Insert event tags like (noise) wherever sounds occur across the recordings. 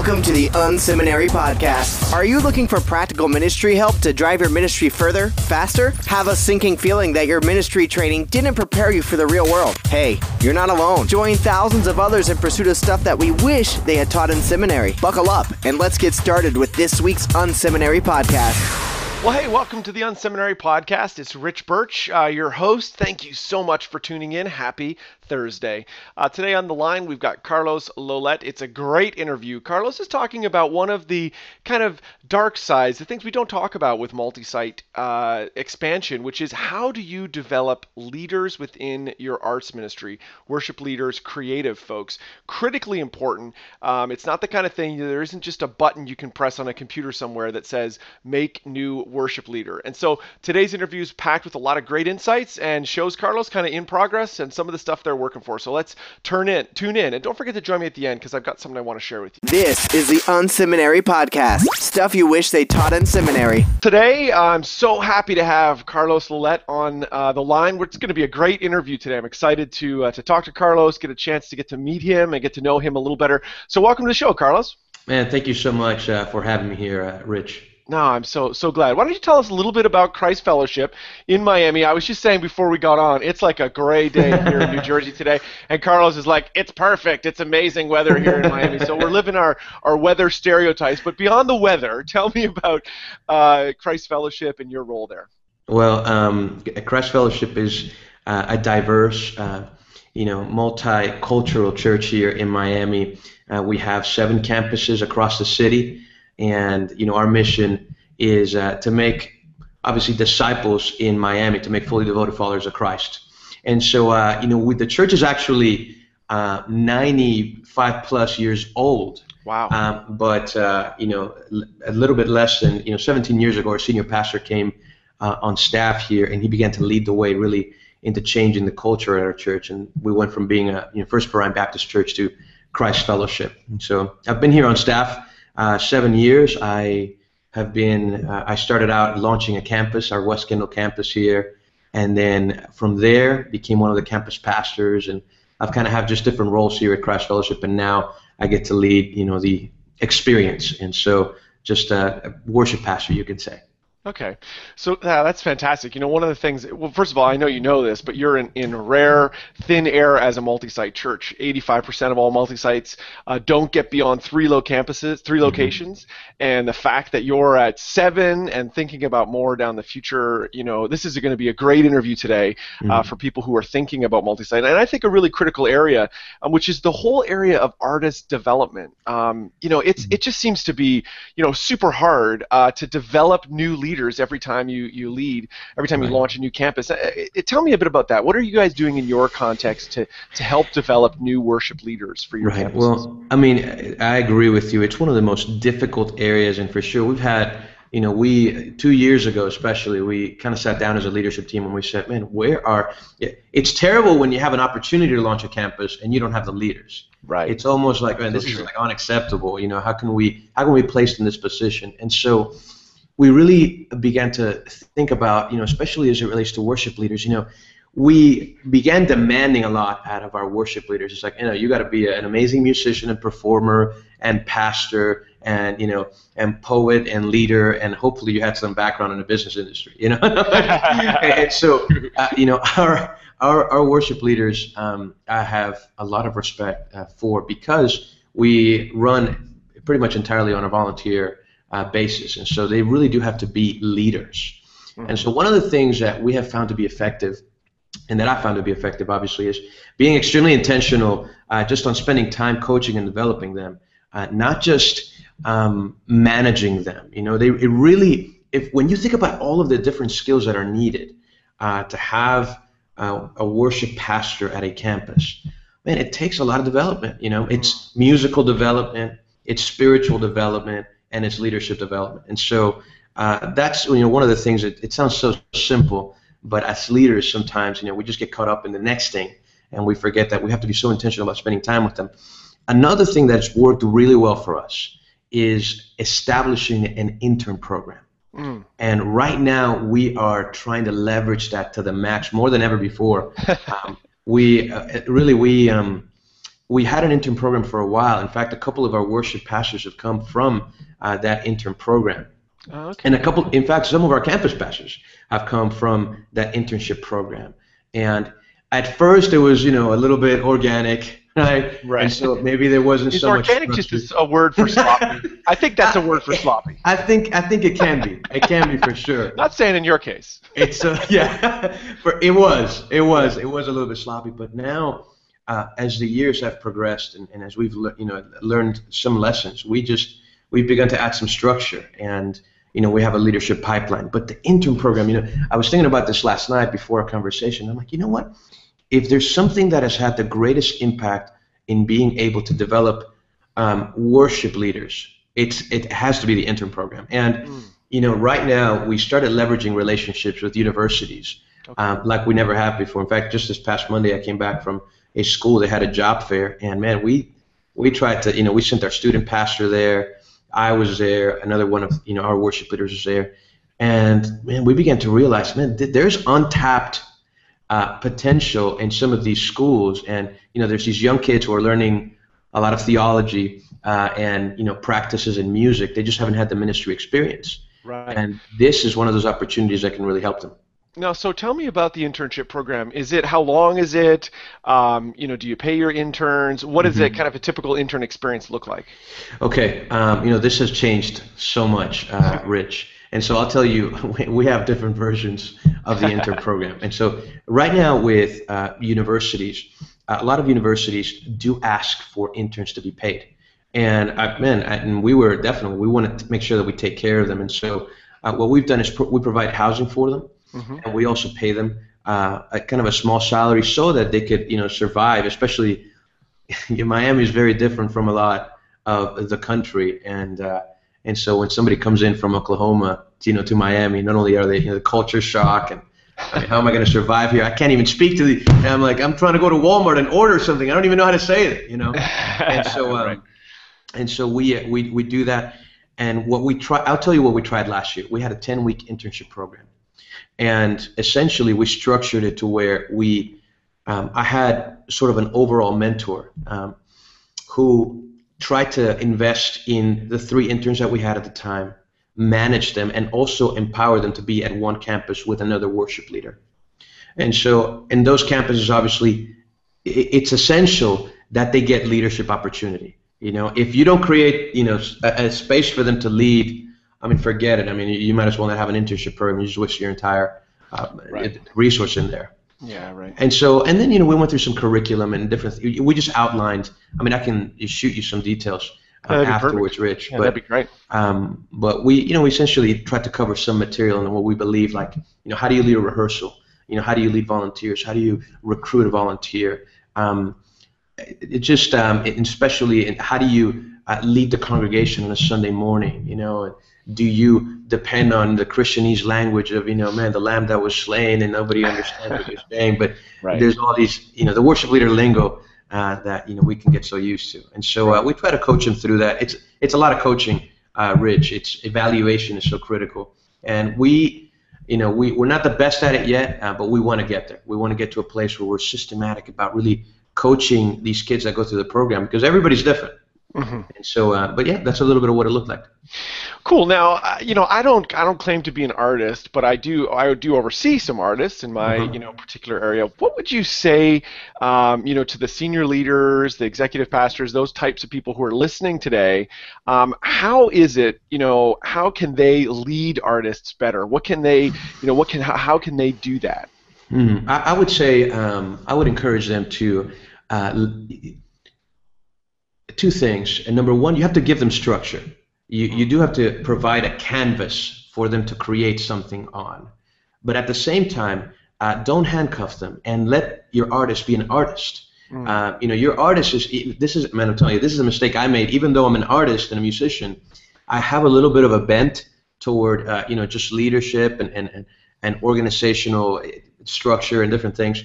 Welcome to the Unseminary Podcast. Are you looking for practical ministry help to drive your ministry further, faster? Have a sinking feeling that your ministry training didn't prepare you for the real world? Hey, you're not alone. Join thousands of others in pursuit of stuff that we wish they had taught in seminary. Buckle up and let's get started with this week's Unseminary Podcast. Well, hey, welcome to the Unseminary Podcast. It's Rich Birch, uh, your host. Thank you so much for tuning in. Happy Thursday. Uh, today on the line, we've got Carlos Lollett. It's a great interview. Carlos is talking about one of the kind of dark sides, the things we don't talk about with multi site uh, expansion, which is how do you develop leaders within your arts ministry, worship leaders, creative folks. Critically important. Um, it's not the kind of thing, there isn't just a button you can press on a computer somewhere that says make new worship leader. And so today's interview is packed with a lot of great insights and shows Carlos kind of in progress and some of the stuff they're working for. So let's turn in, tune in, and don't forget to join me at the end because I've got something I want to share with you. This is the Unseminary Podcast. Stuff you wish they taught in seminary. Today, I'm so happy to have Carlos Lollett on uh, the line. It's going to be a great interview today. I'm excited to uh, to talk to Carlos, get a chance to get to meet him and get to know him a little better. So welcome to the show, Carlos. Man, thank you so much uh, for having me here, uh, Rich. No, I'm so so glad. Why don't you tell us a little bit about Christ Fellowship in Miami? I was just saying before we got on, it's like a gray day (laughs) here in New Jersey today, and Carlos is like, "It's perfect. It's amazing weather here in Miami." So we're living our our weather stereotypes. But beyond the weather, (laughs) tell me about uh, Christ Fellowship and your role there. Well, um, Christ Fellowship is uh, a diverse, uh, you know, multicultural church here in Miami. Uh, we have seven campuses across the city and you know our mission is uh, to make obviously disciples in Miami to make fully devoted followers of Christ. And so uh, you know with the church is actually uh, 95 plus years old. Wow. Um, but uh, you know a little bit less than you know 17 years ago, our senior pastor came uh, on staff here, and he began to lead the way really into changing the culture at our church. And we went from being a you know, First Orion Baptist Church to Christ Fellowship. And so I've been here on staff uh, seven years. I have been. Uh, I started out launching a campus, our West Kendall campus here, and then from there became one of the campus pastors, and I've kind of have just different roles here at Christ Fellowship, and now I get to lead, you know, the experience, and so just a worship pastor, you could say. Okay, so uh, that's fantastic. You know, one of the things, well, first of all, I know you know this, but you're in, in rare, thin air as a multi-site church. 85% of all multi-sites uh, don't get beyond three low campuses, 3 mm-hmm. locations, and the fact that you're at seven and thinking about more down the future, you know, this is going to be a great interview today uh, mm-hmm. for people who are thinking about multi-site, and I think a really critical area, um, which is the whole area of artist development. Um, you know, it's mm-hmm. it just seems to be, you know, super hard uh, to develop new leaders leaders every time you, you lead, every time right. you launch a new campus. It, uh, it, tell me a bit about that. What are you guys doing in your context to, to help develop new worship leaders for your right. campuses? Well, I mean, I agree with you. It's one of the most difficult areas, and for sure, we've had you know, we two years ago, especially, we kind of sat down as a leadership team and we said, "Man, where are?" It's terrible when you have an opportunity to launch a campus and you don't have the leaders. Right. It's almost like, man, this is like unacceptable. You know, how can we how can we be placed in this position? And so, we really began to think about, you know, especially as it relates to worship leaders, you know, we began demanding a lot out of our worship leaders. It's like, you know, you got to be an amazing musician and performer and pastor and, you know, and poet and leader, and hopefully you had some background in the business industry, you know. (laughs) and so, uh, you know, our, our, our worship leaders, um, I have a lot of respect uh, for because we run pretty much entirely on a volunteer uh, basis. And so they really do have to be leaders. Mm-hmm. And so one of the things that we have found to be effective, and that I found to be effective, obviously, is being extremely intentional uh, just on spending time coaching and developing them, uh, not just um, managing them. You know, they it really, if when you think about all of the different skills that are needed uh, to have uh, a worship pastor at a campus, man, it takes a lot of development. You know, it's mm-hmm. musical development, it's spiritual development, and its leadership development. And so uh, that's you know one of the things that it sounds so simple, but as leaders sometimes you know we just get caught up in the next thing and we forget that we have to be so intentional about spending time with them. Another thing that's worked really well for us is establishing an intern program. Mm. And right now we are trying to leverage that to the max more than ever before. (laughs) um, we uh, really we um, we had an intern program for a while. In fact, a couple of our worship pastors have come from uh, that intern program. Oh, okay. And a couple, in fact, some of our campus pastors have come from that internship program. And at first, it was you know a little bit organic, (laughs) right? Right. And so maybe there wasn't is so organic much. Organic just a word for sloppy. I think that's a word for (laughs) sloppy. I think I think it can be. It can be for sure. (laughs) Not saying in your case. It's uh, yeah. for it was it was it was a little bit sloppy, but now. Uh, as the years have progressed and, and as we've le- you know learned some lessons, we just we've begun to add some structure and you know we have a leadership pipeline. But the intern program, you know, I was thinking about this last night before our conversation. I'm like, you know what? if there's something that has had the greatest impact in being able to develop um, worship leaders, it's it has to be the intern program. And mm. you know, right now we started leveraging relationships with universities okay. um, like we never have before. In fact, just this past Monday, I came back from a school that had a job fair, and man, we we tried to you know we sent our student pastor there. I was there. Another one of you know our worship leaders was there, and man, we began to realize, man, th- there's untapped uh, potential in some of these schools. And you know, there's these young kids who are learning a lot of theology uh, and you know practices in music. They just haven't had the ministry experience. Right. And this is one of those opportunities that can really help them. Now, so tell me about the internship program. Is it how long is it? Um, you know, do you pay your interns? What does mm-hmm. it kind of a typical intern experience look like? Okay, um, you know, this has changed so much, uh, (laughs) Rich. And so I'll tell you, (laughs) we have different versions of the intern (laughs) program. And so right now with uh, universities, a lot of universities do ask for interns to be paid. And I, man, I, and we were definitely we want to make sure that we take care of them. And so uh, what we've done is pro- we provide housing for them, mm-hmm. and we also pay them uh, a kind of a small salary so that they could you know survive. Especially, (laughs) Miami is very different from a lot of the country, and uh, and so when somebody comes in from Oklahoma, you know, to Miami, not only are they, you know, the culture shock and I mean, how am I going to survive here? I can't even speak to the. And I'm like, I'm trying to go to Walmart and order something. I don't even know how to say it, you know. And so, (laughs) um, right. and so we we we do that. And what we try, I'll tell you what we tried last year. We had a 10-week internship program, and essentially we structured it to where we, um, I had sort of an overall mentor, um, who tried to invest in the three interns that we had at the time, manage them, and also empower them to be at one campus with another worship leader. And so, in those campuses, obviously, it's essential that they get leadership opportunity. You know, if you don't create, you know, a, a space for them to lead, I mean, forget it. I mean, you might as well not have an internship program. You just waste your entire uh, right. resource in there. Yeah, right. And so, and then you know, we went through some curriculum and different. We just outlined. I mean, I can shoot you some details uh, afterwards, Rich. Yeah, but, that'd be great. Um, but we, you know, we essentially tried to cover some material and what we believe, like, you know, how do you lead a rehearsal? You know, how do you lead volunteers? How do you recruit a volunteer? Um, it, just, um, it, especially, in how do you uh, lead the congregation on a Sunday morning? You know, do you depend on the Christianese language of you know man the lamb that was slain and nobody understands what you're saying but right. there's all these you know the worship leader lingo uh, that you know we can get so used to. And so uh, we try to coach them through that. It's it's a lot of coaching uh, Rich. It's evaluation is so critical. And we you know we, we're not the best at it yet uh, but we want to get there. We want to get to a place where we're systematic about really coaching these kids that go through the program because everybody's different Mm-hmm. And so, uh, but yeah, that's a little bit of what it looked like. Cool. Now, uh, you know, I don't, I don't claim to be an artist, but I do, I do oversee some artists in my, mm-hmm. you know, particular area. What would you say, um, you know, to the senior leaders, the executive pastors, those types of people who are listening today? Um, how is it, you know, how can they lead artists better? What can they, you know, what can, how, how can they do that? Mm-hmm. I, I, would say, um, I would encourage them to. Uh, two things. And number one, you have to give them structure. You, you do have to provide a canvas for them to create something on. But at the same time, uh, don't handcuff them and let your artist be an artist. Mm. Uh, you know, your artist is, this is, man, I'm telling you, this is a mistake I made. Even though I'm an artist and a musician, I have a little bit of a bent toward, uh, you know, just leadership and, and, and, and organizational structure and different things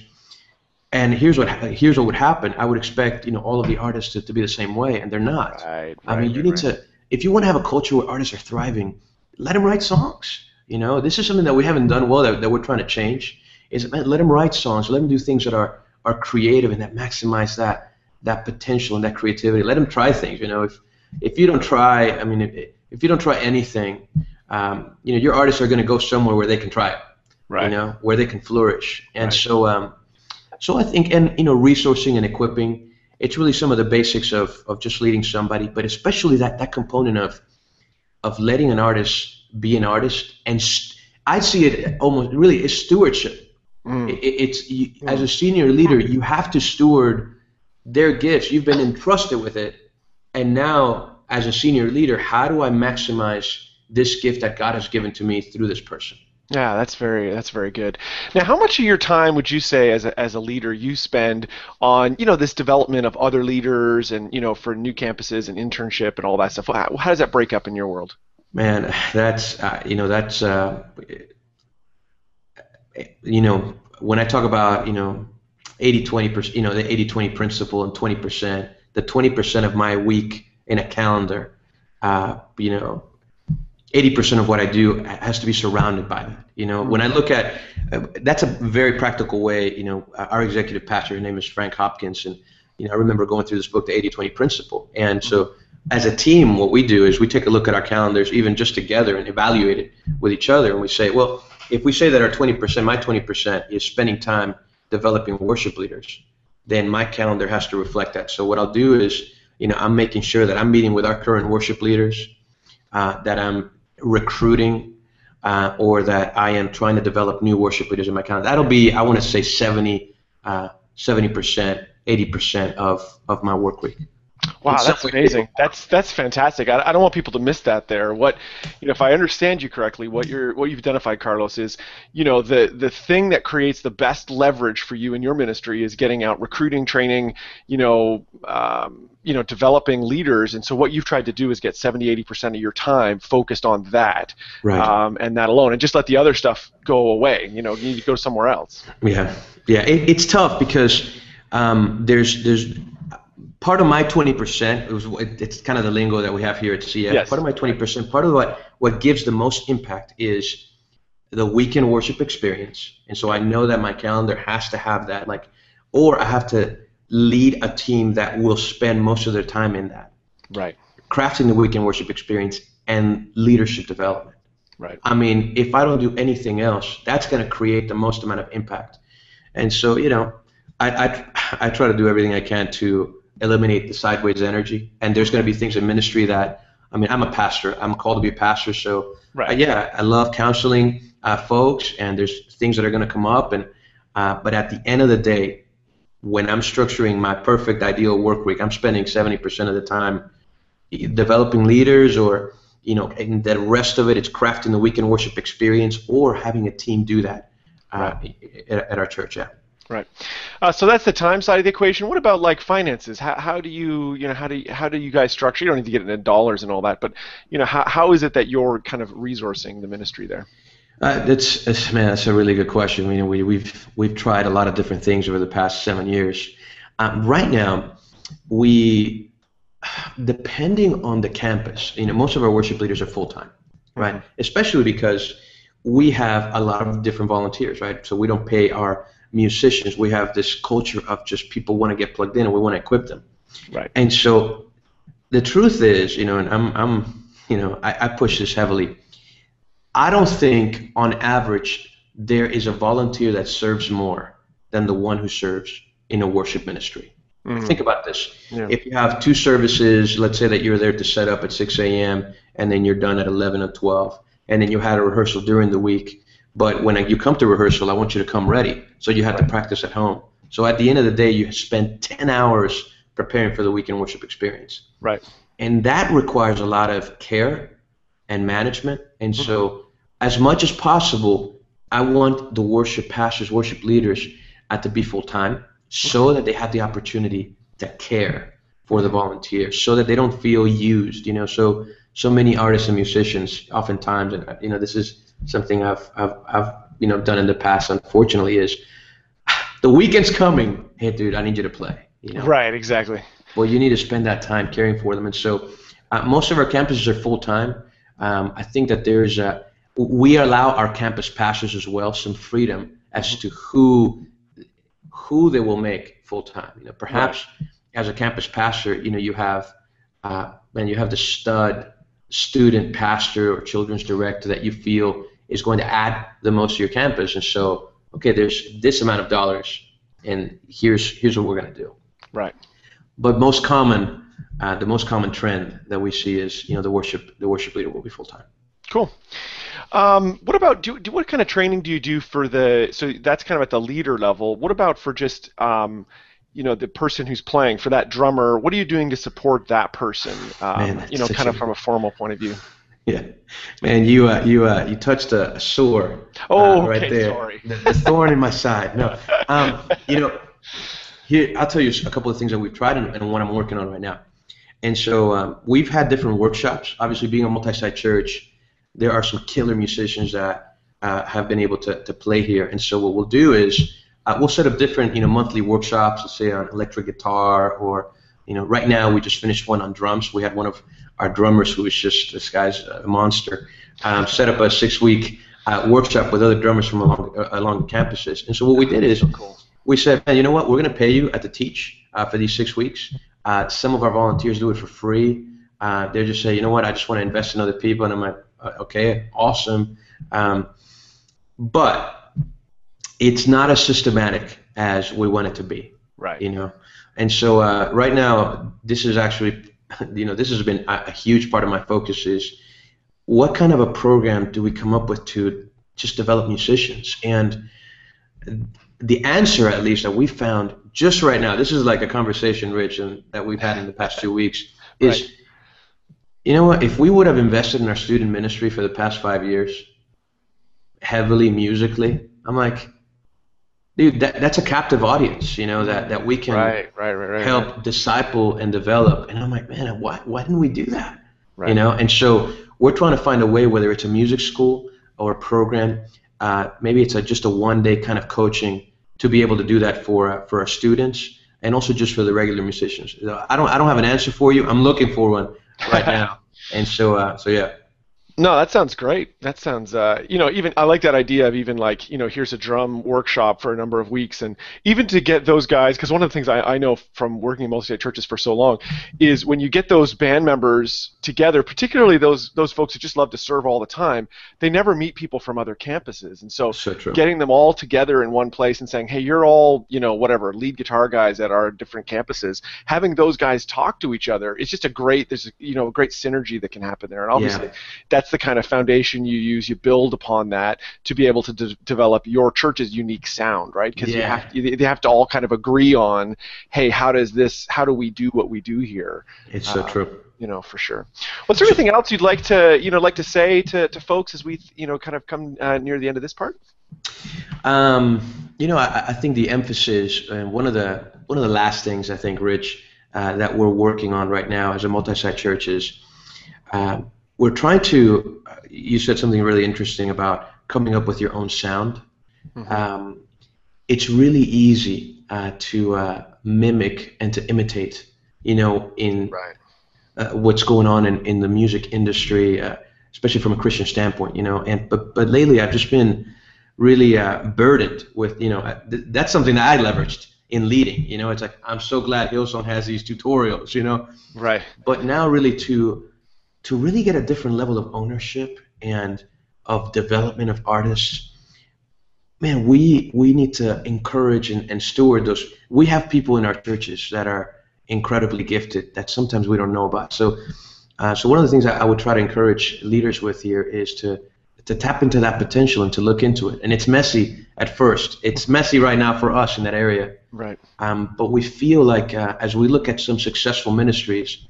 and here's what here's what would happen. I would expect you know all of the artists to, to be the same way, and they're not. Right, right, I mean, you need right. to if you want to have a culture where artists are thriving, let them write songs. You know, this is something that we haven't done well that, that we're trying to change. Is man, let them write songs, let them do things that are are creative and that maximize that that potential and that creativity. Let them try things. You know, if if you don't try, I mean, if, if you don't try anything, um, you know, your artists are going to go somewhere where they can try it. Right. You know, where they can flourish. And right. so, um, so I think, and you know, resourcing and equipping. It's really some of the basics of, of just leading somebody, but especially that, that component of of letting an artist be an artist. And st- I see it almost really as stewardship. Mm. It, it's you, mm. as a senior leader, you have to steward their gifts. You've been entrusted with it, and now as a senior leader, how do I maximize this gift that God has given to me through this person? Yeah, that's very that's very good. Now, how much of your time would you say as a, as a leader you spend on you know this development of other leaders and you know for new campuses and internship and all that stuff? How, how does that break up in your world? Man, that's uh, you know that's uh, you know when I talk about you know 80 20 percent you know the 80 20 principle and 20 percent the 20 percent of my week in a calendar uh, you know 80% of what I do has to be surrounded by that. You know, when I look at uh, that's a very practical way. You know, our executive pastor, his name is Frank Hopkins, and you know, I remember going through this book, the 80-20 Principle. And so, as a team, what we do is we take a look at our calendars, even just together, and evaluate it with each other, and we say, well, if we say that our 20%, my 20% is spending time developing worship leaders, then my calendar has to reflect that. So what I'll do is, you know, I'm making sure that I'm meeting with our current worship leaders, uh, that I'm recruiting uh, or that I am trying to develop new worship leaders in my county. That'll be, I want to say, 70, uh, 70%, 80% of, of my work week. Wow, that's amazing. That's that's fantastic. I, I don't want people to miss that. There, what you know, if I understand you correctly, what you're what you've identified, Carlos, is you know the the thing that creates the best leverage for you in your ministry is getting out, recruiting, training, you know, um, you know, developing leaders. And so what you've tried to do is get 70, 80 percent of your time focused on that, right. um, and that alone, and just let the other stuff go away. You know, you need to go somewhere else. Yeah, yeah, it, it's tough because um, there's there's part of my 20% it was it's kind of the lingo that we have here at CF. Yes. Part of my 20%, part of what what gives the most impact is the weekend worship experience. And so I know that my calendar has to have that like or I have to lead a team that will spend most of their time in that. Right. Crafting the weekend worship experience and leadership development. Right. I mean, if I don't do anything else, that's going to create the most amount of impact. And so, you know, I, I, I try to do everything I can to eliminate the sideways energy. And there's going to be things in ministry that, I mean, I'm a pastor. I'm called to be a pastor. So, right. uh, yeah, I love counseling uh, folks, and there's things that are going to come up. And uh, But at the end of the day, when I'm structuring my perfect ideal work week, I'm spending 70% of the time developing leaders or you know, and the rest of it, it's crafting the weekend worship experience or having a team do that uh, right. at, at, our church. Yeah. Right. Uh, so that's the time side of the equation. What about like finances? How, how do you you know how do you, how do you guys structure? You don't need to get into dollars and all that, but you know how, how is it that you're kind of resourcing the ministry there? Uh, that's, that's man, that's a really good question. You know, we we've we've tried a lot of different things over the past seven years. Um, right now, we depending on the campus, you know, most of our worship leaders are full time, right? Mm-hmm. Especially because we have a lot of different volunteers, right? So we don't pay our musicians, we have this culture of just people want to get plugged in and we want to equip them. Right. And so the truth is, you know, and I'm, I'm you know, I, I push this heavily. I don't think on average there is a volunteer that serves more than the one who serves in a worship ministry. Mm-hmm. Think about this. Yeah. If you have two services, let's say that you're there to set up at 6 a.m. and then you're done at 11 or 12, and then you had a rehearsal during the week, but when you come to rehearsal, I want you to come ready. So you have to practice at home. So at the end of the day, you spend 10 hours preparing for the weekend worship experience. Right. And that requires a lot of care and management. And mm-hmm. so, as much as possible, I want the worship pastors, worship leaders uh, to be full time so that they have the opportunity to care for the volunteers so that they don't feel used. You know, so so many artists and musicians oftentimes, and you know, this is something I've, I've, I've you know done in the past. Unfortunately, is the weekend's coming. Hey, dude, I need you to play. You know? Right. Exactly. Well, you need to spend that time caring for them, and so uh, most of our campuses are full time. Um, I think that there's a we allow our campus pastors as well some freedom as to who who they will make full time. You know, perhaps right. as a campus pastor, you know, you have, uh, man, you have the stud student pastor or children's director that you feel is going to add the most to your campus, and so, okay, there's this amount of dollars, and here's here's what we're going to do. Right. But most common, uh, the most common trend that we see is, you know, the worship the worship leader will be full time. Cool. Um, what about do, do what kind of training do you do for the so that's kind of at the leader level. What about for just um, you know the person who's playing for that drummer? What are you doing to support that person? Um, Man, you know, kind of from a formal point of view. Yeah, man, you uh, you uh, you touched a, a sore. Oh, uh, right okay, there. Sorry. The, the thorn in my side. No, um, you know, here I'll tell you a couple of things that we've tried and, and one I'm working on right now. And so um, we've had different workshops. Obviously, being a multi-site church, there are some killer musicians that uh, have been able to, to play here. And so what we'll do is uh, we'll set up different you know monthly workshops, let's say on electric guitar or you know right now we just finished one on drums. We had one of our drummers who was just this guy's a monster. Um, set up a six-week uh, workshop with other drummers from along uh, along the campuses. And so what we did is we said, man, you know what? We're going to pay you at the teach uh, for these six weeks. Uh, some of our volunteers do it for free. Uh, they just say, you know what? I just want to invest in other people, and I'm like, okay, awesome. Um, but it's not as systematic as we want it to be. Right. You know, and so uh, right now, this is actually, you know, this has been a, a huge part of my focus is what kind of a program do we come up with to just develop musicians and the answer at least that we found just right now this is like a conversation rich and that we've had in the past two weeks is right. you know what if we would have invested in our student ministry for the past five years heavily musically i'm like dude that, that's a captive audience you know that, that we can right, right, right, help disciple and develop and i'm like man why, why didn't we do that you know and so we're trying to find a way whether it's a music school or a program uh, maybe it's a, just a one day kind of coaching to be able to do that for uh, for our students and also just for the regular musicians. I don't I don't have an answer for you. I'm looking for one right (laughs) now. and so uh, so yeah. No, that sounds great. That sounds, uh, you know, even I like that idea of even like, you know, here's a drum workshop for a number of weeks, and even to get those guys, because one of the things I, I know from working in multi-state churches for so long is when you get those band members together, particularly those those folks who just love to serve all the time, they never meet people from other campuses, and so, so getting them all together in one place and saying, hey, you're all, you know, whatever lead guitar guys at our different campuses, having those guys talk to each other, it's just a great, there's a, you know, a great synergy that can happen there, and obviously yeah. that's that's the kind of foundation you use. You build upon that to be able to de- develop your church's unique sound, right? Because yeah. you have to, they have to all kind of agree on, hey, how does this? How do we do what we do here? It's so uh, true. You know, for sure. Was there anything else you'd like to, you know, like to say to, to folks as we, you know, kind of come uh, near the end of this part? Um, you know, I, I, think the emphasis and one of the one of the last things I think, Rich, uh, that we're working on right now as a multi-site church is um, we're trying to. You said something really interesting about coming up with your own sound. Mm-hmm. Um, it's really easy uh, to uh, mimic and to imitate. You know, in right. uh, what's going on in, in the music industry, uh, especially from a Christian standpoint. You know, and but but lately I've just been really uh, burdened with you know uh, th- that's something that I leveraged in leading. You know, it's like I'm so glad Hillsong has these tutorials. You know, right. But now really to to really get a different level of ownership and of development of artists man we we need to encourage and, and steward those. We have people in our churches that are incredibly gifted that sometimes we don't know about. So uh, so one of the things I, I would try to encourage leaders with here is to to tap into that potential and to look into it. And it's messy at first. It's messy right now for us in that area. Right. Um, but we feel like uh, as we look at some successful ministries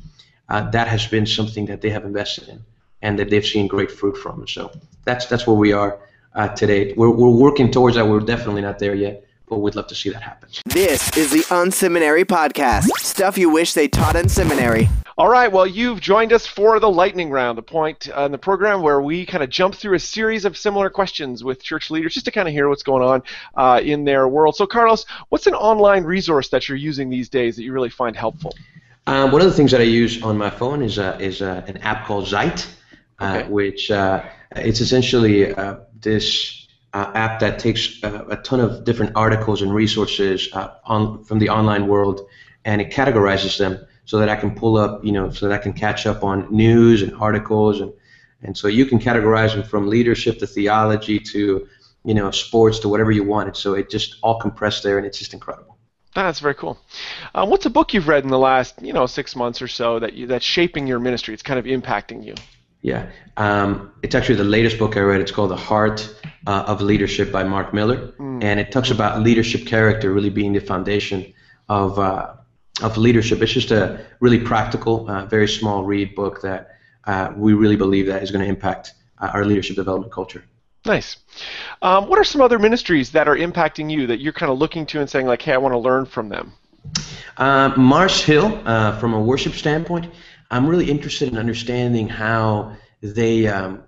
uh, that has been something that they have invested in and that they've seen great fruit from. So that's that's where we are uh, today. We're, we're working towards that. We're definitely not there yet, but we'd love to see that happen. This is the Unseminary Podcast. Stuff you wish they taught in seminary. All right, well, you've joined us for the lightning round, the point uh, in the program where we kind of jump through a series of similar questions with church leaders just to kind of hear what's going on uh, in their world. So, Carlos, what's an online resource that you're using these days that you really find helpful? Um, one of the things that I use on my phone is uh, is uh, an app called Zite, uh, okay. which uh, it's essentially uh, this uh, app that takes a ton of different articles and resources on from the online world and it categorizes them so that I can pull up, you know, so that I can catch up on news and articles and and so you can categorize them from leadership to theology to you know sports to whatever you want. And So it just all compressed there, and it's just incredible. That's very cool. Um, what's a book you've read in the last you know six months or so that you, that's shaping your ministry? It's kind of impacting you. Yeah, um, it's actually the latest book I read. It's called The Heart uh, of Leadership by Mark Miller, mm. and it talks about leadership character really being the foundation of uh, of leadership. It's just a really practical, uh, very small read book that uh, we really believe that is going to impact uh, our leadership development culture. Nice. Um, what are some other ministries that are impacting you that you're kind of looking to and saying like, hey, I want to learn from them? Uh, Mars Hill, uh, from a worship standpoint, I'm really interested in understanding how they um,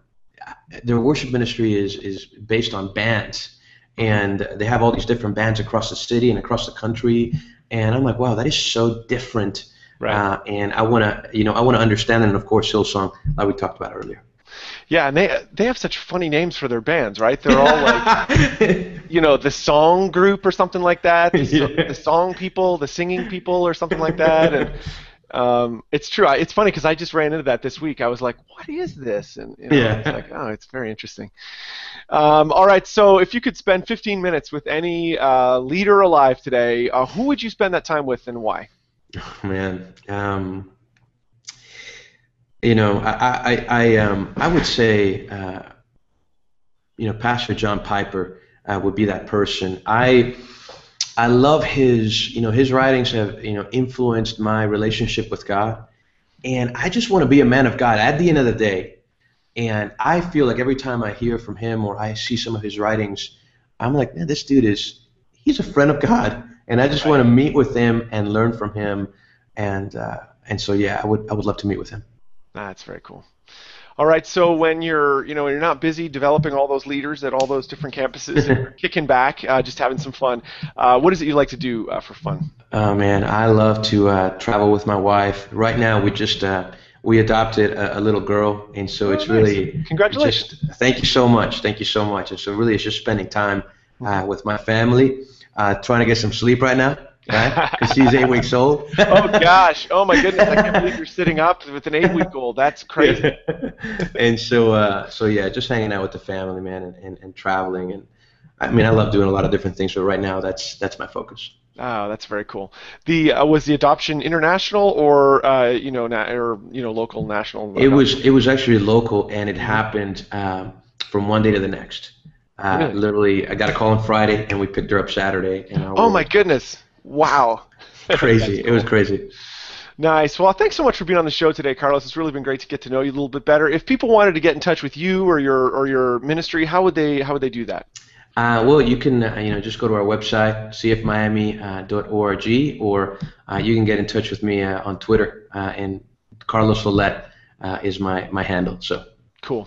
their worship ministry is is based on bands, and they have all these different bands across the city and across the country, and I'm like, wow, that is so different Right. Uh, and I want to, you know, I want to understand it. And of course, Hillsong, like we talked about earlier. Yeah, and they they have such funny names for their bands, right? They're all like, (laughs) you know, the song group or something like that. The, yeah. the song people, the singing people, or something like that. And um, it's true. I, It's funny because I just ran into that this week. I was like, "What is this?" And you know, yeah. it's like, "Oh, it's very interesting." Um, all right. So, if you could spend 15 minutes with any uh, leader alive today, uh, who would you spend that time with, and why? Oh, man, um, you know, I I I, um, I would say, uh, you know, Pastor John Piper uh, would be that person. I I love his, you know, his writings have you know influenced my relationship with God, and I just want to be a man of God at the end of the day. And I feel like every time I hear from him or I see some of his writings, I'm like, man, this dude is he's a friend of God and I just want to meet with him and learn from him, and uh, and so yeah, I would I would love to meet with him. That's very cool. All right, so when you're, you know, you're not busy developing all those leaders at all those different campuses and you're (laughs) kicking back, uh, just having some fun, uh, what is it you like to do uh, for fun? Oh man, I love to uh, travel with my wife. Right now, we just uh, we adopted a, a, little girl, and so oh, it's nice. really congratulations. Just, thank you so much, thank you so much. And so really, it's just spending time with my family uh, trying to get some sleep right now, right? (laughs) Because she's eight weeks old. (laughs) oh gosh! Oh my goodness! I can't believe you're sitting up with an eight-week-old. That's crazy. (laughs) and so, uh, so yeah, just hanging out with the family, man, and, and, and traveling, and I mean, I love doing a lot of different things, but right now, that's that's my focus. Oh, that's very cool. The uh, was the adoption international or uh, you know na- or you know local national? It was it was actually local, and it happened um, from one day to the next. Uh, literally, I got a call on Friday, and we picked her up Saturday. And oh my goodness! Wow. (laughs) crazy. cool. It was crazy. Nice. Well, thanks so much for being on the show today, Carlos. It's really been great to get to know you a little bit better. If people wanted to get in touch with you or your or your ministry, how would they how would they do that? Uh, well, you can uh, you know just go to our website cfmiami.org, or uh, you can get in touch with me uh, on Twitter, uh, and Carlos Lollett is my my handle. So cool.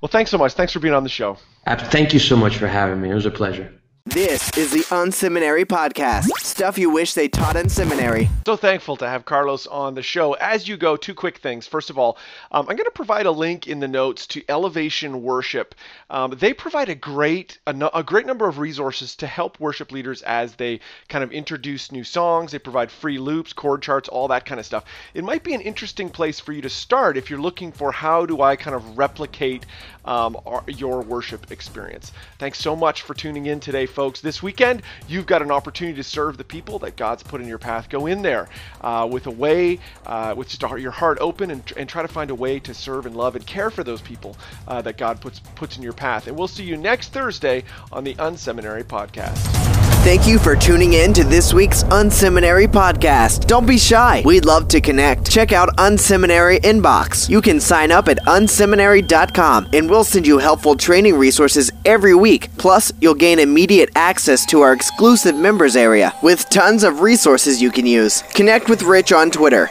Well, thanks so much. Thanks for being on the show. Thank you so much for having me. It was a pleasure. This is the Unseminary Podcast. Stuff you wish they taught in seminary. So thankful to have Carlos on the show. As you go, two quick things. First of all, um, I'm going to provide a link in the notes to Elevation Worship. Um, they provide a great a, no, a, great number of resources to help worship leaders as they kind of introduce new songs. They provide free loops, chord charts, all that kind of stuff. It might be an interesting place for you to start if you're looking for how do I kind of replicate um, our, your worship experience. Thanks so much for tuning in today folks. This weekend, you've got an opportunity to serve the people that God's put in your path. Go in there uh, with a way, uh, with your heart open, and, and, try to find a way to serve and love and care for those people uh, that God puts puts in your path. And we'll see you next Thursday on the Unseminary Podcast. Thank you for tuning in to this week's Unseminary podcast. Don't be shy. We'd love to connect. Check out Unseminary Inbox. You can sign up at unseminary.com and we'll send you helpful training resources every week. Plus, you'll gain immediate access to our exclusive members area with tons of resources you can use. Connect with Rich on Twitter